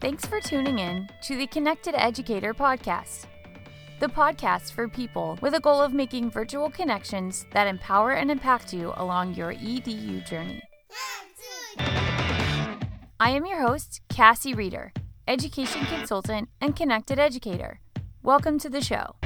Thanks for tuning in to the Connected Educator podcast, the podcast for people with a goal of making virtual connections that empower and impact you along your EDU journey. I am your host, Cassie Reeder, education consultant and connected educator. Welcome to the show.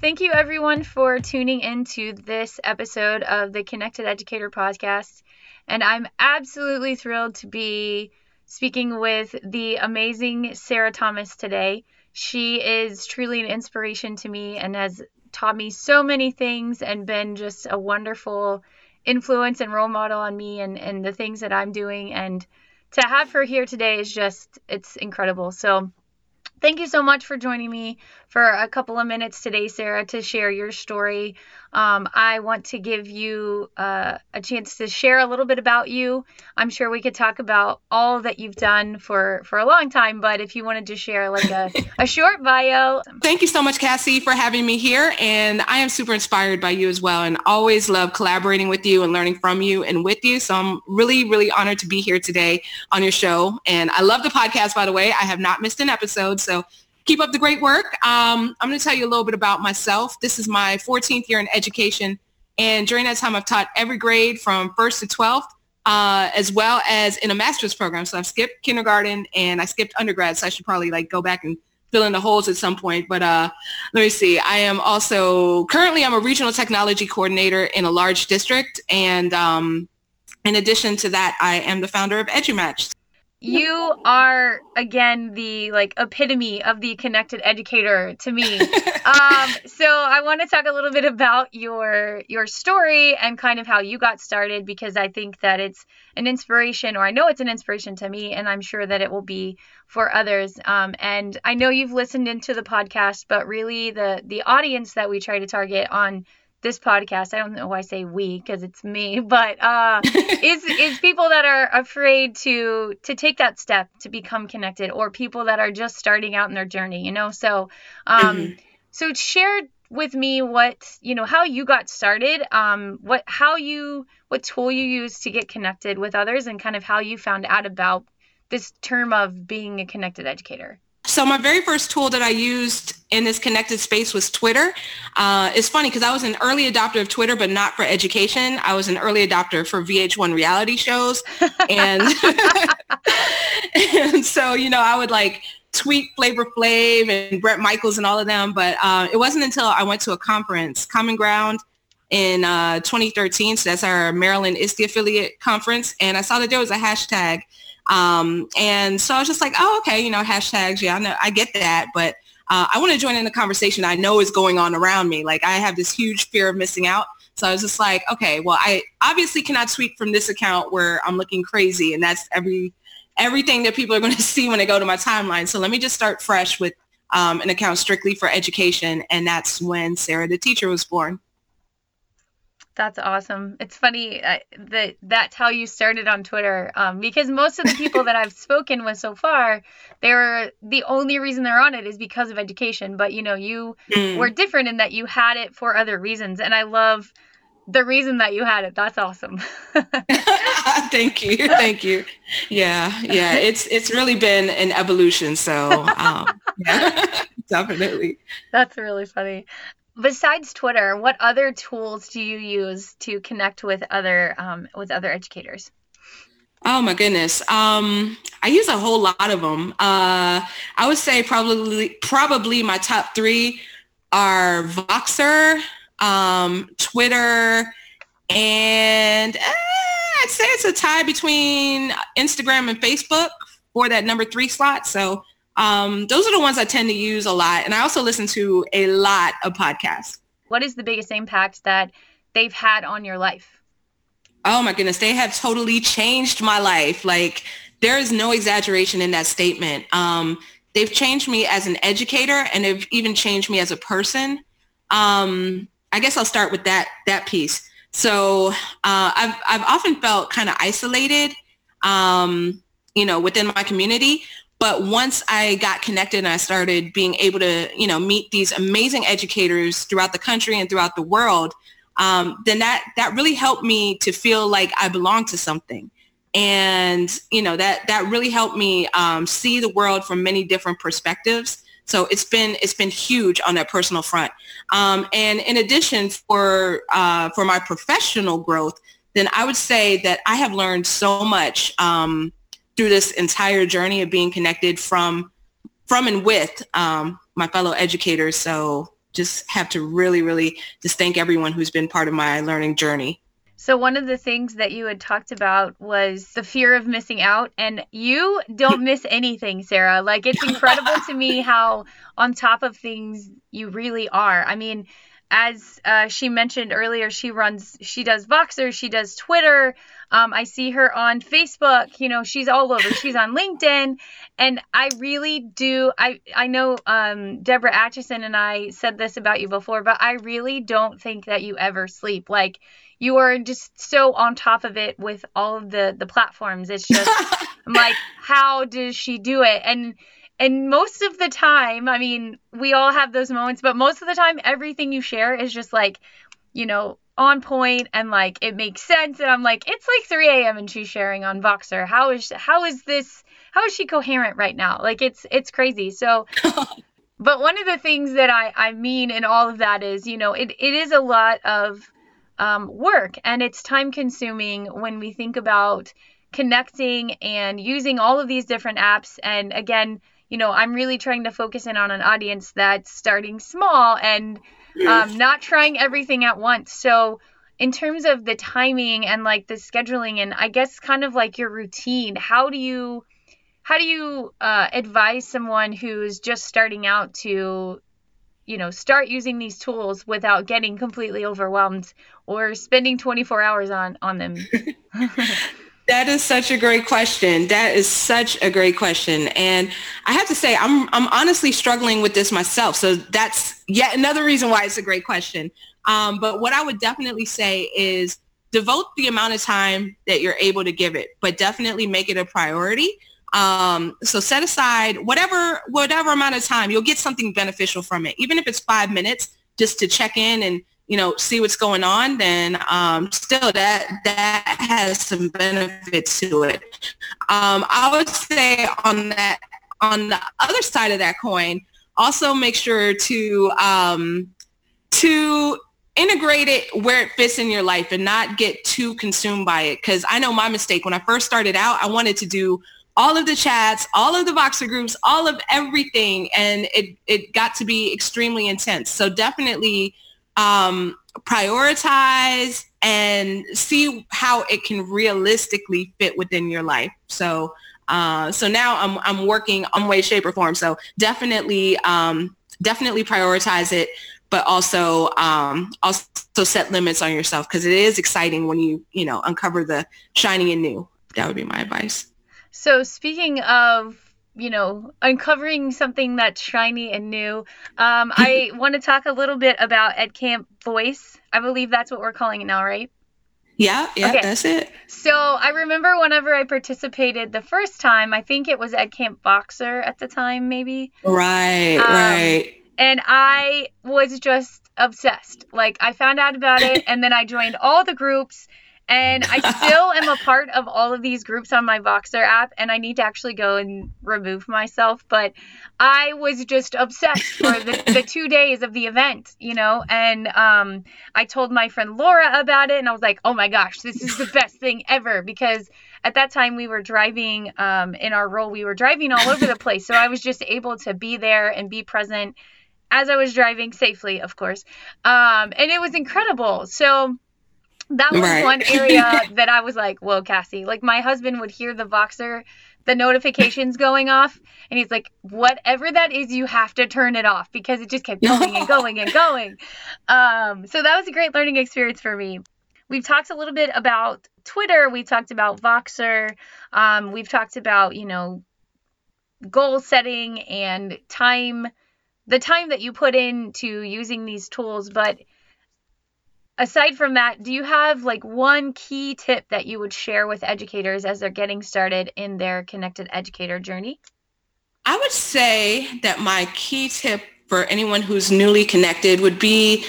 Thank you, everyone, for tuning into this episode of the Connected Educator podcast. And I'm absolutely thrilled to be speaking with the amazing Sarah Thomas today. She is truly an inspiration to me and has taught me so many things and been just a wonderful influence and role model on me and, and the things that I'm doing. And to have her here today is just, it's incredible. So, Thank you so much for joining me for a couple of minutes today, Sarah, to share your story. Um, I want to give you uh, a chance to share a little bit about you. I'm sure we could talk about all that you've done for, for a long time, but if you wanted to share like a, a short bio. Thank you so much, Cassie, for having me here. And I am super inspired by you as well and always love collaborating with you and learning from you and with you. So I'm really, really honored to be here today on your show. And I love the podcast, by the way. I have not missed an episode. So keep up the great work. Um, I'm going to tell you a little bit about myself. This is my 14th year in education. And during that time, I've taught every grade from first to 12th, uh, as well as in a master's program. So I've skipped kindergarten and I skipped undergrad. So I should probably like go back and fill in the holes at some point. But uh, let me see. I am also currently I'm a regional technology coordinator in a large district. And um, in addition to that, I am the founder of EduMatch you are again the like epitome of the connected educator to me. Um, so i want to talk a little bit about your your story and kind of how you got started because i think that it's an inspiration or i know it's an inspiration to me and i'm sure that it will be for others. Um, and i know you've listened into the podcast but really the the audience that we try to target on this podcast i don't know why i say we because it's me but uh is is people that are afraid to to take that step to become connected or people that are just starting out in their journey you know so um mm-hmm. so share with me what you know how you got started um what how you what tool you use to get connected with others and kind of how you found out about this term of being a connected educator so my very first tool that I used in this connected space was Twitter. Uh, it's funny because I was an early adopter of Twitter, but not for education. I was an early adopter for VH1 reality shows. And, and so, you know, I would like tweet Flavor Flav and Bret Michaels and all of them. But uh, it wasn't until I went to a conference, Common Ground, in uh, 2013. So that's our Maryland ISTE affiliate conference. And I saw that there was a hashtag um, and so I was just like, oh, okay, you know, hashtags. Yeah, I know, I get that, but uh, I want to join in the conversation I know is going on around me. Like I have this huge fear of missing out. So I was just like, okay, well, I obviously cannot tweet from this account where I'm looking crazy, and that's every everything that people are going to see when they go to my timeline. So let me just start fresh with um, an account strictly for education, and that's when Sarah the teacher was born. That's awesome. It's funny uh, that that's how you started on Twitter um, because most of the people that I've spoken with so far, they're the only reason they're on it is because of education. But you know, you mm. were different in that you had it for other reasons, and I love the reason that you had it. That's awesome. thank you, thank you. Yeah, yeah. It's it's really been an evolution. So um, yeah, definitely. That's really funny besides Twitter, what other tools do you use to connect with other um, with other educators? Oh my goodness. Um, I use a whole lot of them. Uh, I would say probably probably my top three are Voxer, um, Twitter, and uh, I'd say it's a tie between Instagram and Facebook for that number three slot. So um, those are the ones I tend to use a lot. And I also listen to a lot of podcasts. What is the biggest impact that they've had on your life? Oh my goodness, they have totally changed my life. Like there is no exaggeration in that statement. Um, they've changed me as an educator and they've even changed me as a person. Um, I guess I'll start with that that piece. So uh, I've I've often felt kind of isolated, um, you know, within my community. But once I got connected and I started being able to, you know, meet these amazing educators throughout the country and throughout the world, um, then that that really helped me to feel like I belong to something. And you know that that really helped me um, see the world from many different perspectives. So it's been it's been huge on that personal front. Um, and in addition, for uh, for my professional growth, then I would say that I have learned so much um, through this entire journey of being connected from from and with um, my fellow educators. So just have to really, really just thank everyone who's been part of my learning journey. So one of the things that you had talked about was the fear of missing out and you don't miss anything, Sarah. Like it's incredible to me how on top of things you really are. I mean, as uh, she mentioned earlier, she runs, she does Voxer, she does Twitter. Um, I see her on Facebook. You know, she's all over. She's on LinkedIn, and I really do. I I know um, Deborah Atchison and I said this about you before, but I really don't think that you ever sleep. Like you are just so on top of it with all of the the platforms. It's just I'm like, how does she do it? And and most of the time, I mean, we all have those moments, but most of the time, everything you share is just like, you know, on point and like it makes sense. And I'm like, it's like 3 a.m. and she's sharing on Voxer. How is how is this? How is she coherent right now? Like it's it's crazy. So. but one of the things that I, I mean in all of that is, you know, it, it is a lot of um, work and it's time consuming when we think about connecting and using all of these different apps. And again, you know, I'm really trying to focus in on an audience that's starting small and um, not trying everything at once. So, in terms of the timing and like the scheduling and I guess kind of like your routine, how do you how do you uh, advise someone who's just starting out to you know start using these tools without getting completely overwhelmed or spending 24 hours on on them That is such a great question. That is such a great question. And I have to say, I'm, I'm honestly struggling with this myself. So that's yet another reason why it's a great question. Um, but what I would definitely say is devote the amount of time that you're able to give it, but definitely make it a priority. Um, so set aside whatever, whatever amount of time, you'll get something beneficial from it. Even if it's five minutes just to check in and you know, see what's going on, then um, still that that has some benefit to it. Um, I would say on that on the other side of that coin, also make sure to um, to integrate it where it fits in your life and not get too consumed by it. Because I know my mistake when I first started out, I wanted to do all of the chats, all of the Voxer groups, all of everything, and it it got to be extremely intense. So definitely um, prioritize and see how it can realistically fit within your life. So, uh, so now I'm, I'm working on way, shape or form. So definitely, um, definitely prioritize it, but also, um, also set limits on yourself because it is exciting when you, you know, uncover the shiny and new. That would be my advice. So speaking of you know, uncovering something that's shiny and new. Um, I want to talk a little bit about EdCamp Voice. I believe that's what we're calling it now, right? Yeah, yeah, okay. that's it. So I remember whenever I participated the first time, I think it was EdCamp Voxer at the time, maybe. Right, um, right. And I was just obsessed. Like I found out about it, and then I joined all the groups and I still am a part of all of these groups on my Voxer app, and I need to actually go and remove myself. But I was just obsessed for the, the two days of the event, you know. And um, I told my friend Laura about it, and I was like, oh my gosh, this is the best thing ever. Because at that time, we were driving um, in our role, we were driving all over the place. So I was just able to be there and be present as I was driving safely, of course. Um, and it was incredible. So that was right. one area that I was like, whoa, Cassie. Like my husband would hear the Voxer, the notifications going off, and he's like, whatever that is, you have to turn it off because it just kept going and going and going. Um, so that was a great learning experience for me. We've talked a little bit about Twitter. We talked about Voxer. Um, we've talked about, you know, goal setting and time, the time that you put into using these tools. But aside from that, do you have like one key tip that you would share with educators as they're getting started in their connected educator journey? I would say that my key tip for anyone who's newly connected would be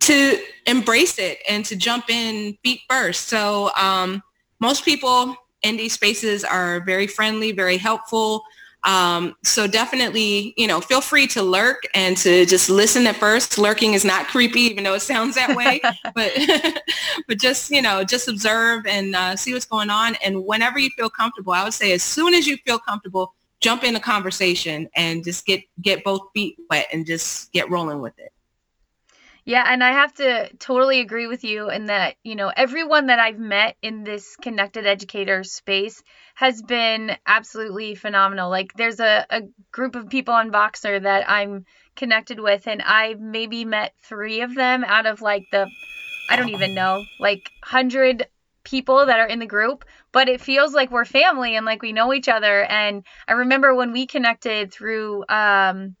to embrace it and to jump in feet first. So um, most people in these spaces are very friendly, very helpful. Um, so definitely, you know, feel free to lurk and to just listen at first. Lurking is not creepy, even though it sounds that way. but but just you know, just observe and uh, see what's going on. And whenever you feel comfortable, I would say as soon as you feel comfortable, jump in a conversation and just get get both feet wet and just get rolling with it. Yeah, and I have to totally agree with you in that, you know, everyone that I've met in this connected educator space has been absolutely phenomenal. Like there's a, a group of people on Voxer that I'm connected with and I've maybe met three of them out of like the I don't even know, like hundred people that are in the group, but it feels like we're family and like we know each other. And I remember when we connected through um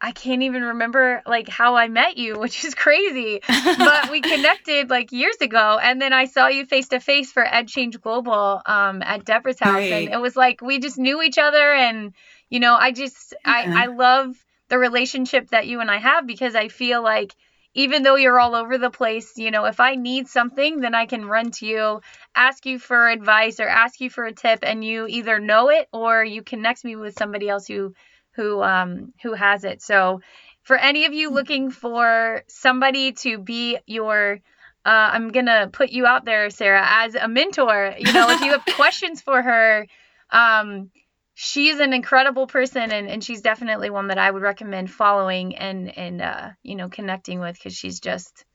I can't even remember like how I met you, which is crazy. but we connected like years ago, and then I saw you face to face for Ed Change Global um, at Deborah's house, right. and it was like we just knew each other, and you know, I just yeah. I I love the relationship that you and I have because I feel like even though you're all over the place, you know, if I need something, then I can run to you, ask you for advice or ask you for a tip, and you either know it or you connect me with somebody else who who um who has it. So for any of you hmm. looking for somebody to be your uh, I'm gonna put you out there, Sarah, as a mentor. You know, if you have questions for her, um, she's an incredible person, and, and she's definitely one that I would recommend following and and uh, you know connecting with because she's just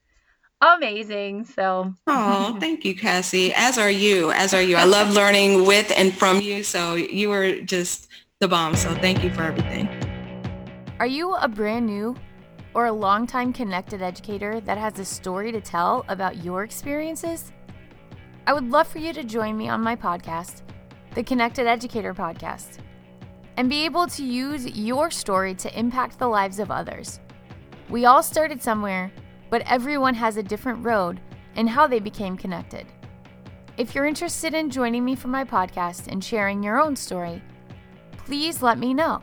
amazing. So, oh, thank you, Cassie. As are you. As are you. I love learning with and from you. So you were just the bomb. So thank you for everything. Are you a brand new or a longtime connected educator that has a story to tell about your experiences? I would love for you to join me on my podcast, the Connected Educator Podcast, and be able to use your story to impact the lives of others. We all started somewhere, but everyone has a different road and how they became connected. If you're interested in joining me for my podcast and sharing your own story, please let me know.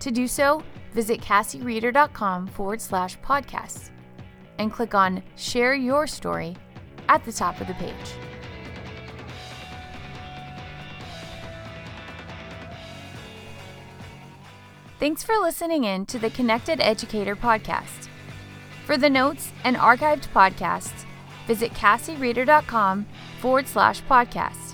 To do so, visit cassiereeder.com forward slash podcasts and click on Share Your Story at the top of the page. Thanks for listening in to the Connected Educator podcast. For the notes and archived podcasts, visit cassiereeder.com forward slash podcasts.